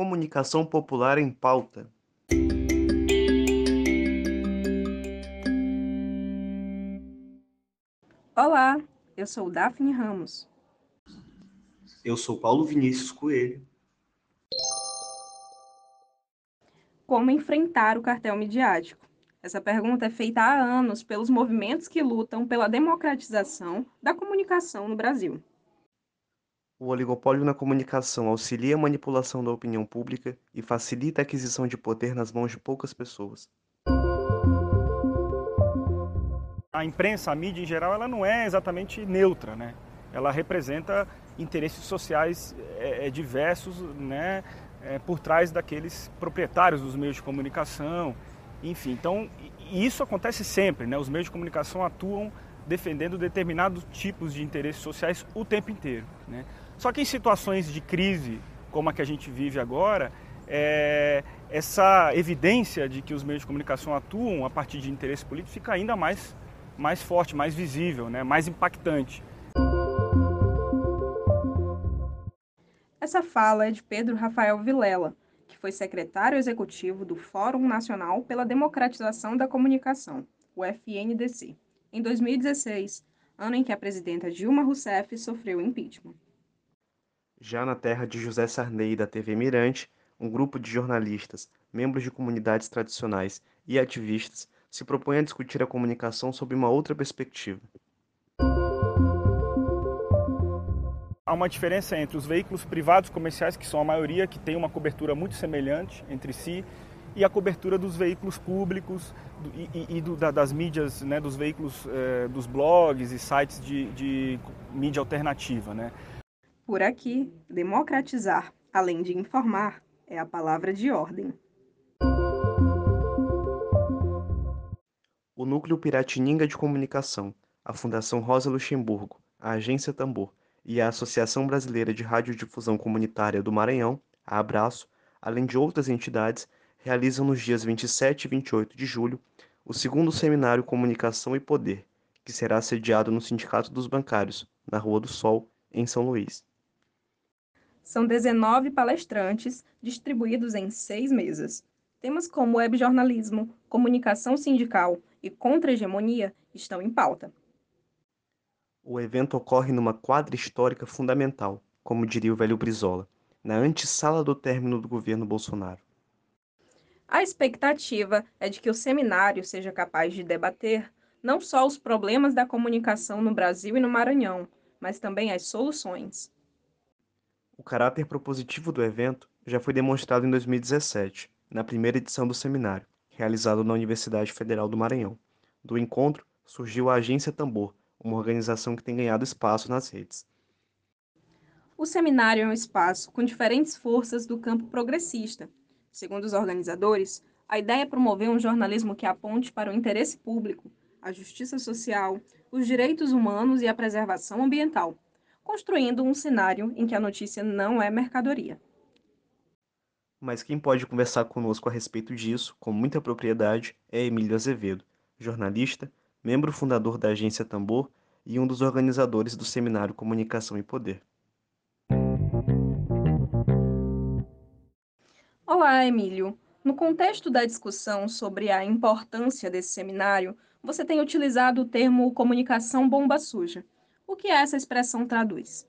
Comunicação Popular em Pauta. Olá, eu sou Daphne Ramos. Eu sou Paulo Vinícius Coelho. Como enfrentar o cartel midiático? Essa pergunta é feita há anos pelos movimentos que lutam pela democratização da comunicação no Brasil. O oligopólio na comunicação auxilia a manipulação da opinião pública e facilita a aquisição de poder nas mãos de poucas pessoas. A imprensa, a mídia em geral, ela não é exatamente neutra, né? Ela representa interesses sociais é, é, diversos, né? É, por trás daqueles proprietários dos meios de comunicação, enfim. Então, isso acontece sempre, né? Os meios de comunicação atuam defendendo determinados tipos de interesses sociais o tempo inteiro, né? Só que em situações de crise, como a que a gente vive agora, é, essa evidência de que os meios de comunicação atuam a partir de interesse político fica ainda mais, mais forte, mais visível, né, mais impactante. Essa fala é de Pedro Rafael Vilela, que foi secretário executivo do Fórum Nacional pela Democratização da Comunicação, o FNDC, em 2016, ano em que a presidenta Dilma Rousseff sofreu impeachment. Já na terra de José Sarney da TV Mirante, um grupo de jornalistas, membros de comunidades tradicionais e ativistas se propõe a discutir a comunicação sob uma outra perspectiva. Há uma diferença entre os veículos privados comerciais, que são a maioria, que tem uma cobertura muito semelhante entre si, e a cobertura dos veículos públicos e, e do, da, das mídias, né, dos veículos, eh, dos blogs e sites de, de mídia alternativa. Né? Por aqui, democratizar, além de informar, é a palavra de ordem. O Núcleo Piratininga de Comunicação, a Fundação Rosa Luxemburgo, a Agência Tambor e a Associação Brasileira de Radiodifusão Comunitária do Maranhão, a Abraço, além de outras entidades, realizam nos dias 27 e 28 de julho o segundo seminário Comunicação e Poder, que será sediado no Sindicato dos Bancários, na Rua do Sol, em São Luís. São 19 palestrantes distribuídos em seis mesas. Temas como webjornalismo, comunicação sindical e contra-hegemonia estão em pauta. O evento ocorre numa quadra histórica fundamental, como diria o velho Brizola, na antessala do término do governo Bolsonaro. A expectativa é de que o seminário seja capaz de debater não só os problemas da comunicação no Brasil e no Maranhão, mas também as soluções. O caráter propositivo do evento já foi demonstrado em 2017, na primeira edição do seminário, realizado na Universidade Federal do Maranhão. Do encontro surgiu a Agência Tambor, uma organização que tem ganhado espaço nas redes. O seminário é um espaço com diferentes forças do campo progressista. Segundo os organizadores, a ideia é promover um jornalismo que aponte para o interesse público, a justiça social, os direitos humanos e a preservação ambiental construindo um cenário em que a notícia não é mercadoria. Mas quem pode conversar conosco a respeito disso, com muita propriedade, é Emílio Azevedo, jornalista, membro fundador da agência Tambor e um dos organizadores do seminário Comunicação e Poder. Olá, Emílio. No contexto da discussão sobre a importância desse seminário, você tem utilizado o termo comunicação bomba suja. O que essa expressão traduz?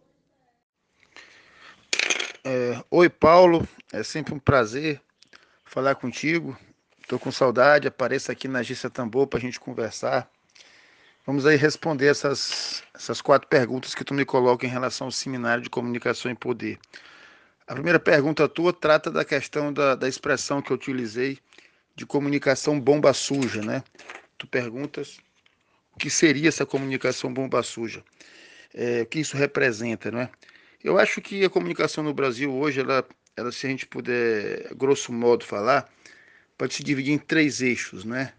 É, Oi, Paulo. É sempre um prazer falar contigo. Estou com saudade. Apareça aqui na Agência Tambor para a gente conversar. Vamos aí responder essas, essas quatro perguntas que tu me coloca em relação ao seminário de comunicação e poder. A primeira pergunta tua trata da questão da, da expressão que eu utilizei de comunicação bomba suja, né? Tu perguntas o que seria essa comunicação bomba suja, é, o que isso representa, não é? Eu acho que a comunicação no Brasil hoje, ela, ela, se a gente puder, grosso modo, falar, pode se dividir em três eixos, né?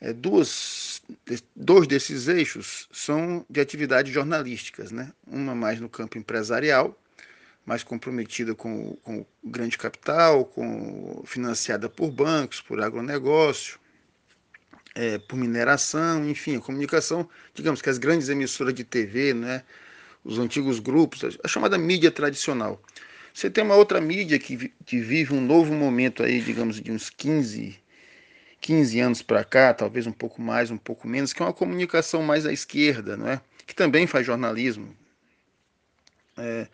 É, duas, dois desses eixos são de atividades jornalísticas, né? Uma mais no campo empresarial, mais comprometida com, com o grande capital, com, financiada por bancos, por agronegócio, é, por mineração, enfim, a comunicação, digamos que as grandes emissoras de TV, né, os antigos grupos, a chamada mídia tradicional. Você tem uma outra mídia que, que vive um novo momento aí, digamos, de uns 15, 15 anos para cá, talvez um pouco mais, um pouco menos, que é uma comunicação mais à esquerda, não é? que também faz jornalismo, é,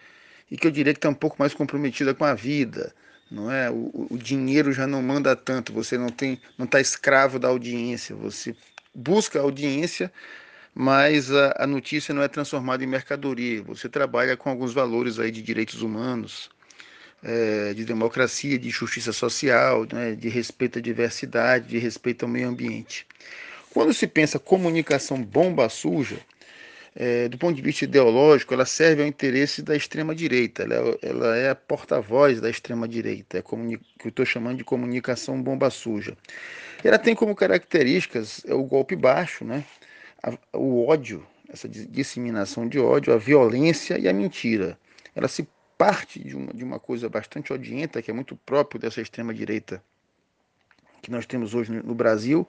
e que eu diria que está um pouco mais comprometida com a vida, não é? O, o, dinheiro já não manda tanto, você não tem, não está escravo da audiência, você busca audiência, mas a, a notícia não é transformada em mercadoria. Você trabalha com alguns valores aí de direitos humanos, é, de democracia, de justiça social, né, de respeito à diversidade, de respeito ao meio ambiente. Quando se pensa comunicação bomba suja, é, do ponto de vista ideológico, ela serve ao interesse da extrema-direita, ela, é, ela, é a porta-voz da extrema-direita, é que eu estou chamando de comunicação bomba suja. Ela tem como características é o golpe baixo, né? o ódio, essa disseminação de ódio, a violência e a mentira. Ela se parte de uma, de uma coisa bastante odienta, que é muito próprio dessa extrema-direita que nós temos hoje no Brasil,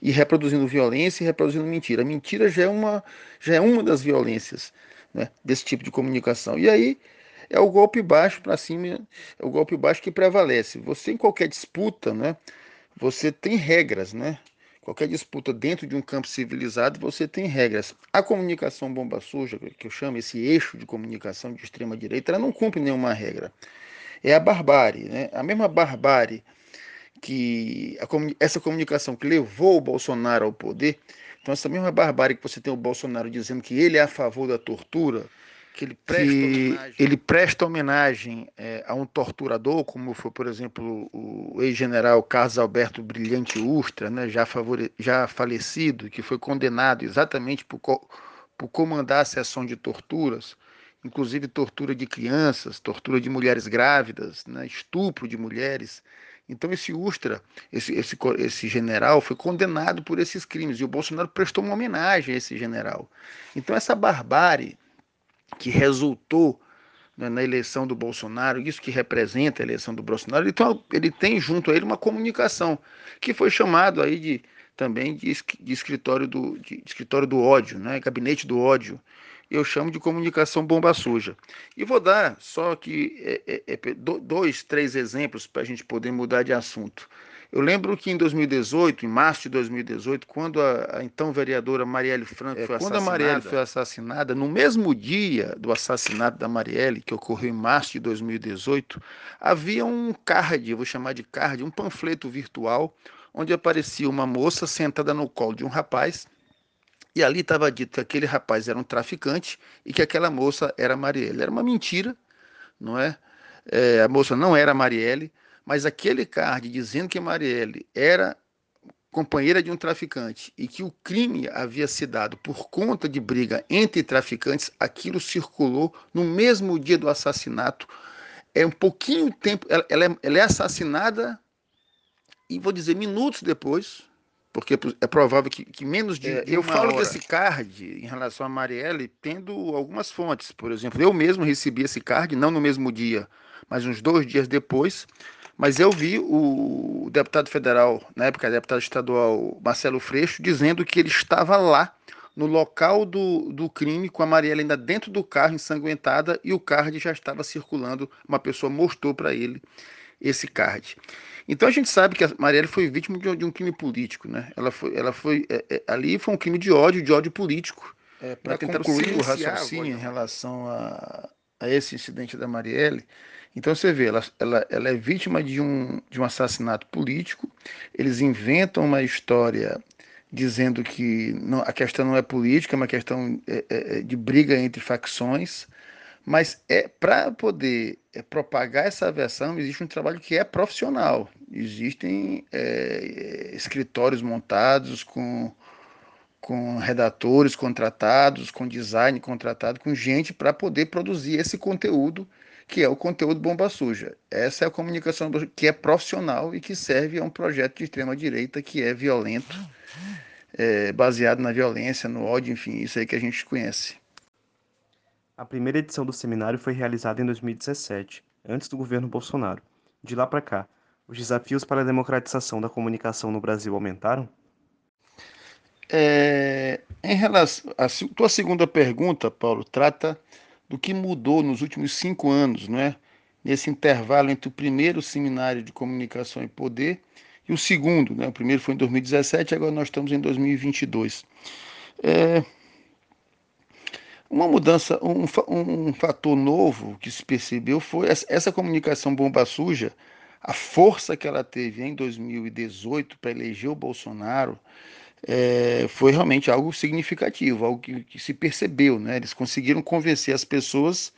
e reproduzindo violência e reproduzindo mentira. Mentira já é uma, já é uma das violências né, desse tipo de comunicação. E aí é o golpe baixo para cima, é o golpe baixo que prevalece. Você, em qualquer disputa, né, você tem regras, né? Qualquer disputa dentro de um campo civilizado, você tem regras. A comunicação bomba suja, que eu chamo esse eixo de comunicação de extrema direita, ela não cumpre nenhuma regra. É a barbárie, né? A mesma barbárie que a, essa comunicação que levou o Bolsonaro ao poder, então essa mesma barbárie que você tem o Bolsonaro dizendo que ele é a favor da tortura, que ele presta que homenagem, ele presta homenagem é, a um torturador, como foi, por exemplo, o ex-general Carlos Alberto Brilhante Ustra, né, já, favore, já falecido, que foi condenado exatamente por, por comandar a sessão de torturas, inclusive tortura de crianças, tortura de mulheres grávidas, né, estupro de mulheres. Então esse Ustra, esse, esse, esse general, foi condenado por esses crimes e o Bolsonaro prestou uma homenagem a esse general. Então essa barbárie que resultou né, na eleição do Bolsonaro, isso que representa a eleição do Bolsonaro, ele tem, ele tem junto a ele uma comunicação que foi chamado aí de também de, de escritório do de, de escritório do ódio, né, gabinete do ódio. Eu chamo de comunicação bomba suja. E vou dar só aqui é, é, é, dois, três exemplos para a gente poder mudar de assunto. Eu lembro que em 2018, em março de 2018, quando a, a então vereadora Marielle Franco é, foi quando assassinada. a Marielle foi assassinada, no mesmo dia do assassinato da Marielle, que ocorreu em março de 2018, havia um card, vou chamar de card, um panfleto virtual, onde aparecia uma moça sentada no colo de um rapaz, e ali estava dito que aquele rapaz era um traficante e que aquela moça era Marielle. Era uma mentira, não é? é a moça não era Marielle, mas aquele card dizendo que Marielle era companheira de um traficante e que o crime havia se dado por conta de briga entre traficantes, aquilo circulou no mesmo dia do assassinato. É um pouquinho tempo, ela, ela, é, ela é assassinada e vou dizer minutos depois, porque é provável que, que menos de, é, eu falo hora. desse card em relação a Marielle tendo algumas fontes por exemplo eu mesmo recebi esse card não no mesmo dia mas uns dois dias depois mas eu vi o deputado federal, na época deputado estadual Marcelo Freixo, dizendo que ele estava lá no local do, do crime com a Mariela ainda dentro do carro ensanguentada e o card já estava circulando. Uma pessoa mostrou para ele esse card. Então a gente sabe que a Marielle foi vítima de, de um crime político, né? Ela foi, ela foi é, é, ali foi um crime de ódio, de ódio político. É, para tentar concluir o raciocínio em relação a, a esse incidente da Marielle, então você vê, ela, ela, ela é vítima de um, de um assassinato político, eles inventam uma história dizendo que não, a questão não é política, é uma questão é, é, é de briga entre facções, mas é para poder é, propagar essa versão existe um trabalho que é profissional. Existem é, escritórios montados com, com redatores contratados, com design contratado, com gente para poder produzir esse conteúdo que é o conteúdo bomba suja. Essa é a comunicação que é profissional e que serve a um projeto de extrema-direita que é violento, é, baseado na violência, no ódio, enfim, isso aí que a gente conhece. A primeira edição do seminário foi realizada em 2017, antes do governo Bolsonaro. De lá para cá, os desafios para a democratização da comunicação no Brasil aumentaram? É, em relação à tua segunda pergunta, Paulo, trata do que mudou nos últimos cinco anos, não é? nesse intervalo entre o primeiro seminário de comunicação e poder e o segundo, né? O primeiro foi em 2017, agora nós estamos em 2022. É, uma mudança, um, um fator novo que se percebeu foi essa comunicação bomba suja, a força que ela teve em 2018 para eleger o Bolsonaro, é, foi realmente algo significativo, algo que, que, se percebeu. Né? Eles conseguiram convencer as pessoas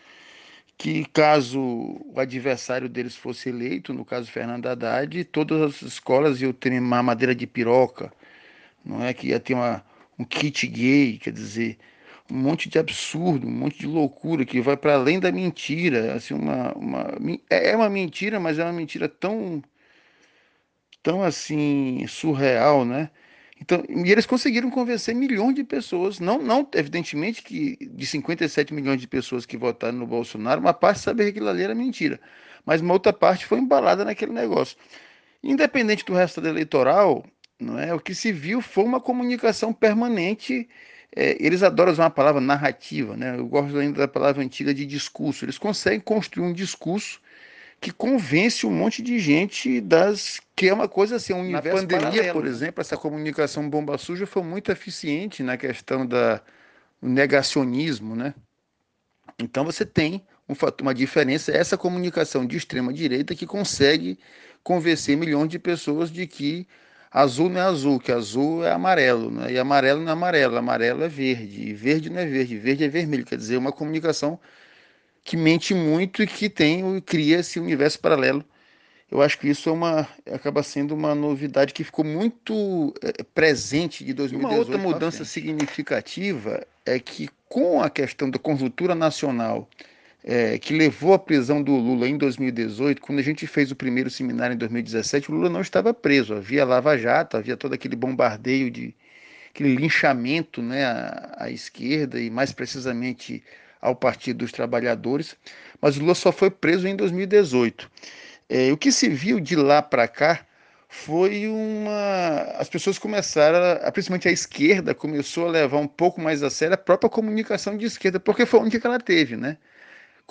que, caso o adversário deles fosse eleito, no caso Fernando Haddad, todas as escolas iam ter uma madeira de piroca, não é que ia ter uma, um kit gay, quer dizer, um monte de absurdo, um monte de loucura que vai para além da mentira, assim uma, uma é, é uma mentira, mas é uma mentira tão tão assim surreal, né? Então, e eles conseguiram convencer milhões de pessoas, não, não evidentemente que de 57 milhões de pessoas que votaram no Bolsonaro, uma parte sabia que aquilo ali era mentira, mas uma outra parte foi embalada naquele negócio. Independente do resultado eleitoral, não é? O que se viu foi uma comunicação permanente. É, eles adoram usar uma palavra narrativa, né? Eu gosto ainda da palavra antiga de discurso. Eles conseguem construir um discurso que convence um monte de gente das que é uma coisa assim, um universo na pandemia, paralelo. por exemplo, essa comunicação bomba suja foi muito eficiente na questão da do negacionismo, né? Então você tem um fator, uma diferença, essa comunicação de extrema direita que consegue convencer milhões de pessoas de que azul não é azul, que azul é amarelo, né? e amarelo não é amarelo, amarelo é verde, e verde não é verde, verde é vermelho, quer dizer, uma comunicação que mente muito e que tem cria esse universo paralelo. Eu acho que isso é uma acaba sendo uma novidade que ficou muito é, presente de 2018. Uma outra mudança significativa é que com a questão da conjuntura nacional é, que levou à prisão do Lula em 2018, quando a gente fez o primeiro seminário em 2017, o Lula não estava preso, havia Lava Jato, havia todo aquele bombardeio de aquele linchamento né, à, à esquerda e mais precisamente ao Partido dos Trabalhadores, mas o Lula só foi preso em 2018. É, o que se viu de lá para cá foi uma. As pessoas começaram, a, principalmente a esquerda, começou a levar um pouco mais a sério a própria comunicação de esquerda, porque foi onde que ela teve, né?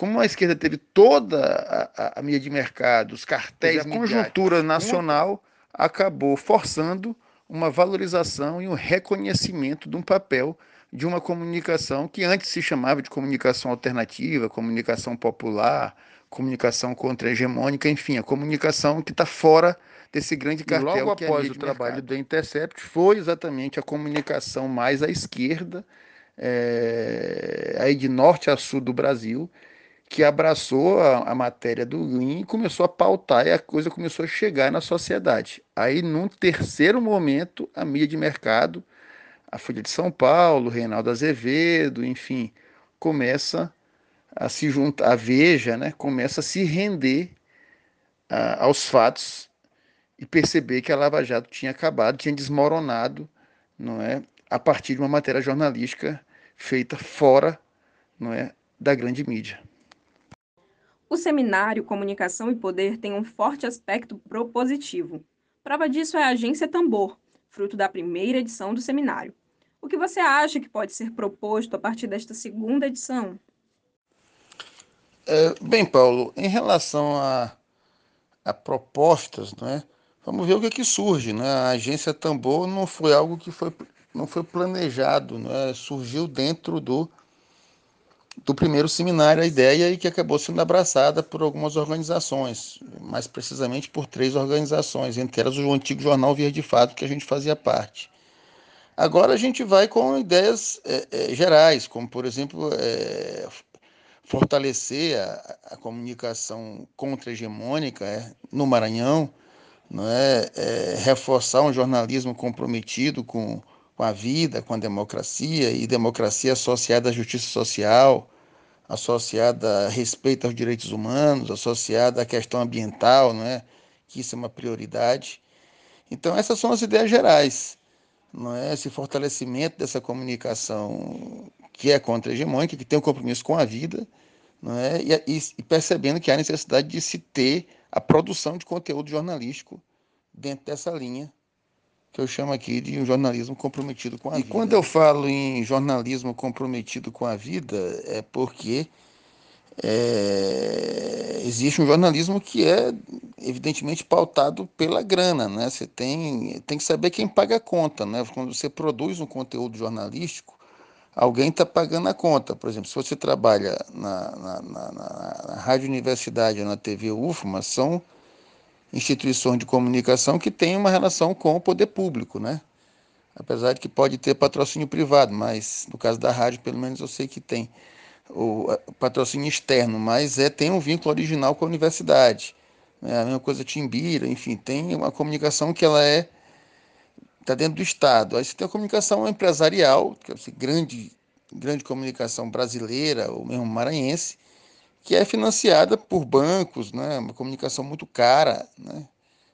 Como a esquerda teve toda a, a, a mídia de mercado, os cartéis, a conjuntura nacional acabou forçando uma valorização e um reconhecimento de um papel de uma comunicação que antes se chamava de comunicação alternativa, comunicação popular, comunicação contra-hegemônica, enfim, a comunicação que está fora desse grande cartel. E logo que é após é o trabalho mercado. do Intercept, foi exatamente a comunicação mais à esquerda, é, aí de norte a sul do Brasil, que abraçou a, a matéria do Lean e começou a pautar, e a coisa começou a chegar na sociedade. Aí, num terceiro momento, a mídia de mercado a Folha de São Paulo, Reinaldo Azevedo, enfim, começa a se juntar, a Veja, né, começa a se render a, aos fatos e perceber que a Lava Jato tinha acabado, tinha desmoronado, não é, a partir de uma matéria jornalística feita fora, não é, da grande mídia. O seminário Comunicação e Poder tem um forte aspecto propositivo. Prova disso é a agência Tambor, fruto da primeira edição do seminário. O que você acha que pode ser proposto a partir desta segunda edição? É, bem, Paulo, em relação a, a propostas, né, vamos ver o que, é que surge. Né? A agência Tambor não foi algo que foi, não foi planejado, né? surgiu dentro do, do primeiro seminário a ideia e que acabou sendo abraçada por algumas organizações, mais precisamente por três organizações, entre elas o antigo jornal Verde Fato, que a gente fazia parte. Agora a gente vai com ideias é, é, gerais, como, por exemplo, é, fortalecer a, a, comunicação contra-hegemônica é, no Maranhão, não é? é? reforçar um jornalismo comprometido com, com a vida, com a democracia, e democracia associada à justiça social, associada a respeito aos direitos humanos, associada à questão ambiental, não é? que isso é uma prioridade. Então, essas são as ideias gerais não é? esse fortalecimento dessa comunicação que é contra-hegemônica, que tem um compromisso com a vida, não é? E, e, percebendo que há necessidade de se ter a produção de conteúdo jornalístico dentro dessa linha que eu chamo aqui de um jornalismo comprometido com a e vida. E quando eu falo em jornalismo comprometido com a vida, é porque é, existe um jornalismo que é evidentemente pautado pela grana, né? Você tem, tem que saber quem paga a conta, né? Quando você produz um conteúdo jornalístico, alguém está pagando a conta. Por exemplo, se você trabalha na, na, na, na Rádio Universidade ou na TV UFMA, são instituições de comunicação que têm uma relação com o poder público, né? Apesar de que pode ter patrocínio privado, mas no caso da rádio, pelo menos eu sei que tem o patrocínio externo, mas é tem um vínculo original com a universidade. É a mesma coisa Timbira, enfim, tem uma comunicação que ela é está dentro do Estado. Aí você tem a comunicação empresarial, que é a grande, grande comunicação brasileira, ou mesmo maranhense, que é financiada por bancos, né? uma comunicação muito cara, né?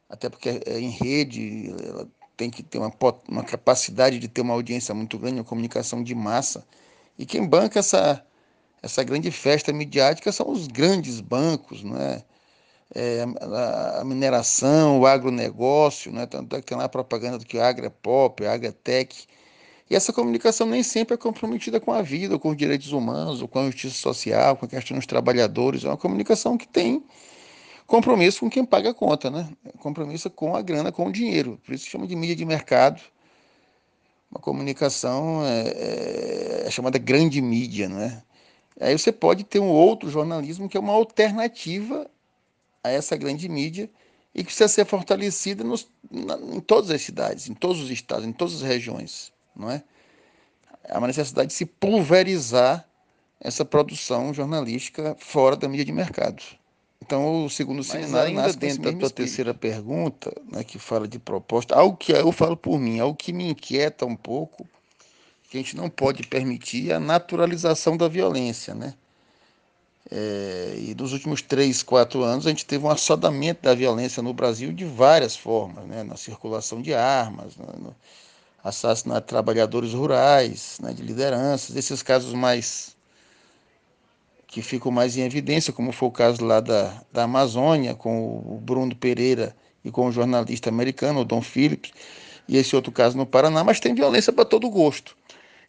até porque é em rede, ela tem que ter uma, uma capacidade de ter uma audiência muito grande, uma comunicação de massa. E quem banca essa, essa grande festa midiática são os grandes bancos, né? É, a, a, mineração, o agronegócio, né? tanto é que tem lá a propaganda do que o agro é pop, agro é tech. E essa comunicação nem sempre é comprometida com a vida, com os direitos humanos, ou com a justiça social, com a questão dos trabalhadores. É uma comunicação que tem compromisso com quem paga a conta, né? Compromisso com a grana, com o dinheiro. Por isso chama de mídia de mercado. Uma comunicação é, é, é chamada grande mídia, né? Aí você pode ter um outro jornalismo que é uma alternativa a essa grande mídia e que precisa ser fortalecida nos, na, em todas as cidades, em todos os estados, em todas as regiões, não é? Há uma necessidade de se pulverizar essa produção jornalística fora da mídia de mercado. Então, o segundo Mas seminário ainda dentro da tua espírito. terceira pergunta, né, que fala de proposta, algo que eu falo por mim, algo que me inquieta um pouco que a gente não pode permitir a naturalização da violência, né? É, e nos últimos três, quatro anos a gente teve um assodamento da violência no Brasil de várias formas, né? na circulação de armas, no, assassinato de trabalhadores rurais, né? de lideranças, esses casos mais que ficam mais em evidência, como foi o caso lá da, da Amazônia, com o Bruno Pereira e com o jornalista americano, o Don Phillips, e esse outro caso no Paraná, mas tem violência para todo gosto.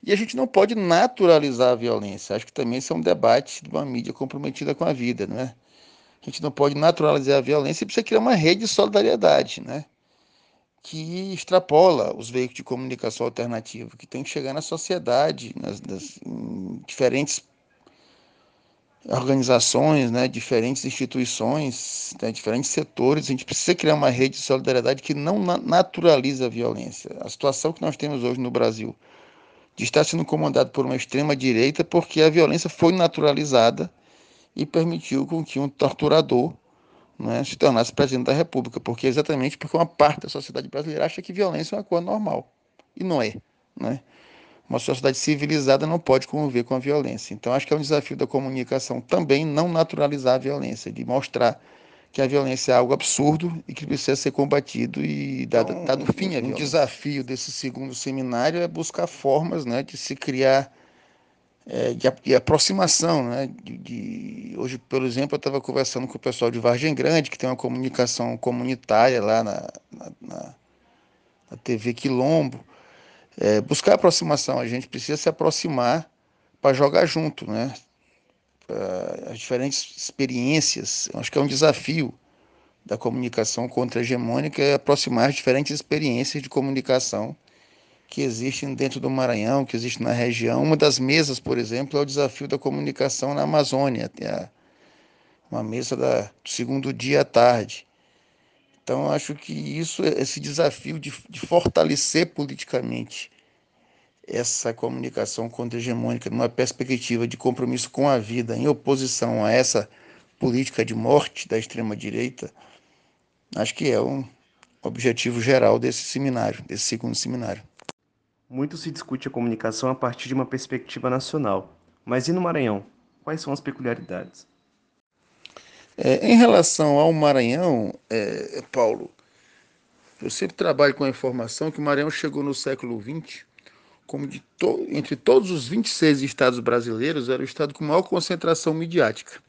E a gente não pode naturalizar a violência. Acho que também isso é um debate de uma mídia comprometida com a vida, né? A gente não pode naturalizar a violência e precisa criar uma rede de solidariedade, né? Que extrapola os veículos de comunicação alternativa, que tem que chegar na sociedade, nas, nas diferentes organizações, né, diferentes instituições, né, diferentes setores. A gente precisa criar uma rede de solidariedade que não naturaliza a violência. A situação que nós temos hoje no Brasil de estar sendo comandado por uma extrema-direita porque a violência foi naturalizada e permitiu com que um torturador né, se tornasse presidente da República, porque exatamente porque uma parte da sociedade brasileira acha que violência é uma coisa normal, e não é. Né? Uma sociedade civilizada não pode conviver com a violência. Então, acho que é um desafio da comunicação também não naturalizar a violência, de mostrar que a violência é algo absurdo e que precisa ser combatido e dado, então, dado fim à violência. O desafio desse segundo seminário é buscar formas né, de se criar é, de, de, aproximação. Né, de, de, hoje, por exemplo, eu estava conversando com o pessoal de Vargem Grande, que tem uma comunicação comunitária lá na, na, na, na TV Quilombo. É, buscar aproximação, a gente precisa se aproximar para jogar junto, né? uh, as diferentes experiências. acho que é um desafio da comunicação contra-hegemônica é aproximar as diferentes experiências de comunicação que existem dentro do Maranhão, que existem na região. Uma das mesas, por exemplo, é o desafio da comunicação na Amazônia, uma mesa da, do segundo dia à tarde. Então, acho que isso, esse desafio de, de fortalecer politicamente essa comunicação contra-hegemônica numa perspectiva de compromisso com a vida, em oposição a essa política de morte da extrema-direita, acho que é um objetivo geral desse seminário, desse segundo seminário. Muito se discute a comunicação a partir de uma perspectiva nacional, mas e no Maranhão? Quais são as peculiaridades? É, em relação ao Maranhão, é, Paulo, eu sempre trabalho com a informação que o Maranhão chegou no século XX como to entre todos os 26 estados brasileiros, era o estado com maior concentração midiática.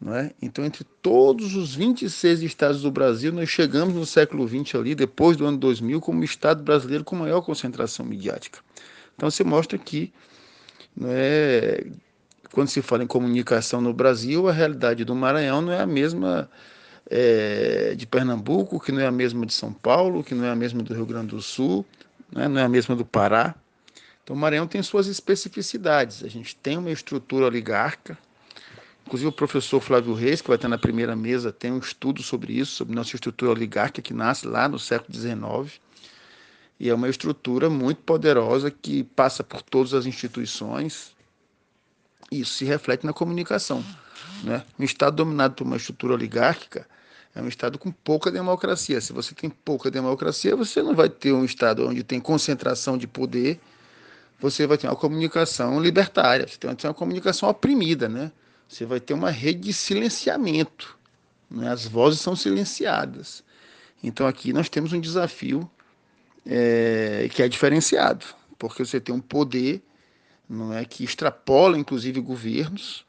Não é? Então, entre todos os 26 estados do Brasil, nós chegamos no século XX ali, depois do ano 2000, como o estado brasileiro com maior concentração midiática. Então, você mostra que não é, quando se fala em comunicação no Brasil, a realidade do Maranhão não é a mesma é, de Pernambuco, que não é a mesma de São Paulo, que não é a mesma do Rio Grande do Sul, né, não é a mesma do Pará. Então, o Maranhão tem suas especificidades. A gente tem uma estrutura oligárquica, inclusive o professor Flávio Reis, que vai estar na primeira mesa, tem um estudo sobre isso, sobre nossa estrutura oligárquica, que nasce lá no século XIX. E é uma estrutura muito poderosa que passa por todas as instituições. Isso se reflete na comunicação. Né? Um Estado dominado por uma estrutura oligárquica é um Estado com pouca democracia. Se você tem pouca democracia, você não vai ter um Estado onde tem concentração de poder, você vai ter uma comunicação libertária, você vai ter uma comunicação oprimida. Né? Você vai ter uma rede de silenciamento. Né? As vozes são silenciadas. Então aqui nós temos um desafio é, que é diferenciado, porque você tem um poder não é que extrapola inclusive governos,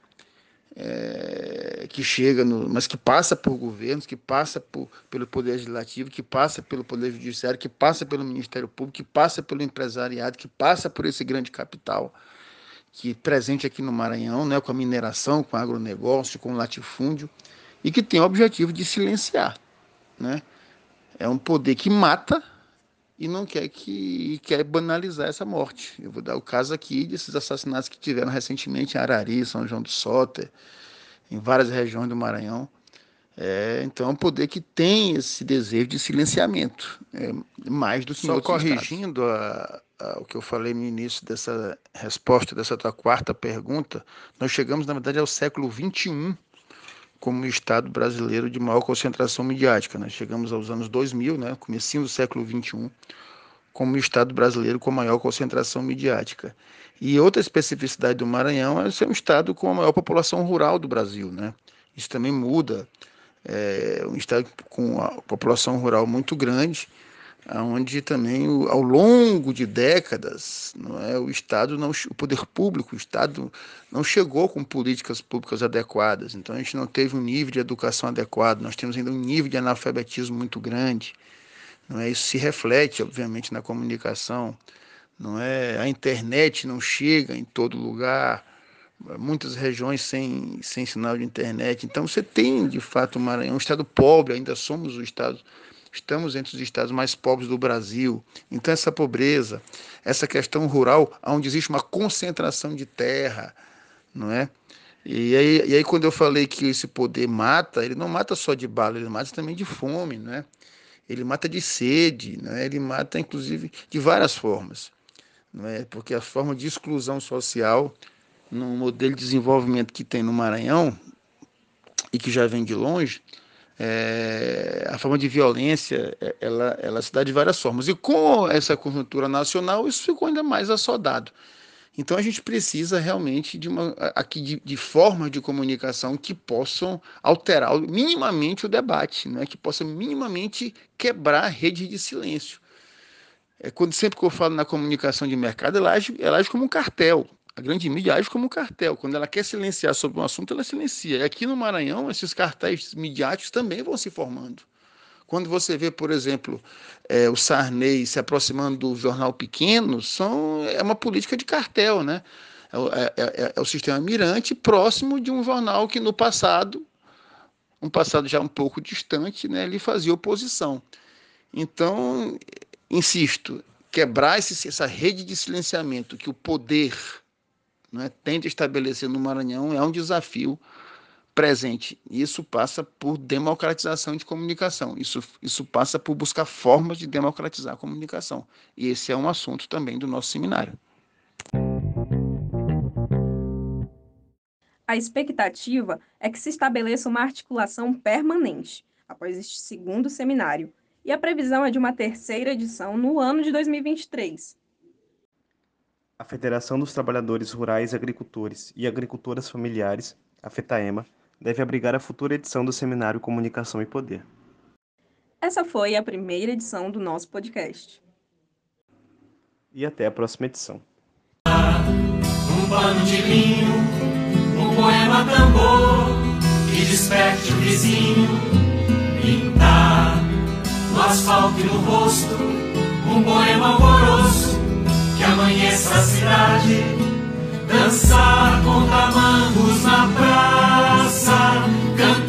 é, que chega no, mas que passa por governos, que passa por, pelo poder legislativo, que passa pelo poder judiciário, que passa pelo Ministério Público, que passa pelo empresariado, que passa por esse grande capital que presente aqui no Maranhão, né, com a mineração, com o agronegócio, com o latifúndio, e que tem o objetivo de silenciar, né? É um poder que mata e não quer que quer banalizar essa morte. Eu vou dar o caso aqui desses assassinatos que tiveram recentemente em Arari, São João do Soter, em várias regiões do Maranhão. É, então é um poder que tem esse desejo de silenciamento, é, mais do que Só corrigindo a, o que eu falei no início dessa resposta, dessa tua quarta pergunta, nós chegamos, na verdade, ao século XXI como Estado brasileiro de maior concentração midiática. Nós chegamos aos anos 2000, né, comecinho do século XXI, como Estado brasileiro com maior concentração midiática. E outra especificidade do Maranhão é ser um Estado com a maior população rural do Brasil. Né? Isso também muda. É um Estado com a população rural muito grande, onde também ao longo de décadas não é o Estado não o poder público o Estado não chegou com políticas públicas adequadas. Então a gente não teve um nível de educação adequado. Nós temos ainda um nível de analfabetismo muito grande não é? Isso se reflete obviamente na comunicação não é? A internet não chega em todo lugar muitas regiões sem sem sinal de internet. Então você tem de fato uma, um estado pobre ainda somos o estado Estamos entre os estados mais pobres do Brasil. Então, essa pobreza, essa questão rural, onde existe uma concentração de terra, não é? E aí, e aí, quando eu falei que esse poder mata, ele não mata só de bala, ele mata também de fome, não é? Ele mata de sede, não é? ele mata, inclusive, de várias formas. Não é? Porque a forma de exclusão social, no modelo de desenvolvimento que tem no Maranhão, e que já vem de longe, é, a forma de violência é, ela, ela se dá de várias formas. E com essa conjuntura nacional, isso ficou ainda mais assodado. Então a gente precisa realmente de uma aqui de, de formas de comunicação que possam alterar minimamente o debate, né? que possam minimamente quebrar a rede de silêncio. É, quando sempre que eu falo na comunicação de mercado, ela age, ela age como um cartel. A grande mídia age como um cartel. Quando ela quer silenciar sobre um assunto, ela silencia. E aqui no Maranhão, esses cartéis midiáticos também vão se formando. Quando você vê, por exemplo, é, o Sarney se aproximando do jornal pequeno, são, é uma política de cartel, né? É, é, é, é o sistema mirante próximo de um jornal que no passado, um passado já um pouco distante, né, ele fazia oposição. Então, insisto, quebrar esse, essa rede de silenciamento que o poder né, tenta estabelecer no Maranhão é um desafio presente. Isso passa por democratização de comunicação. Isso, isso passa por buscar formas de democratizar a comunicação. E esse é um assunto também do nosso seminário. A expectativa é que se estabeleça uma articulação permanente após este segundo seminário, e a previsão é de uma terceira edição no ano de 2023. A Federação dos Trabalhadores Rurais, Agricultores e Agricultoras Familiares, a FETAEMA, deve abrigar a futura edição do Seminário Comunicação e Poder. Essa foi a primeira edição do nosso podcast. E até a próxima edição. Um pano de linho, um poema tambor que desperte o vizinho, pintar no asfalto e no rosto, um poema alvoroço amanheça a cidade, dançar com tamangos na praça, cantar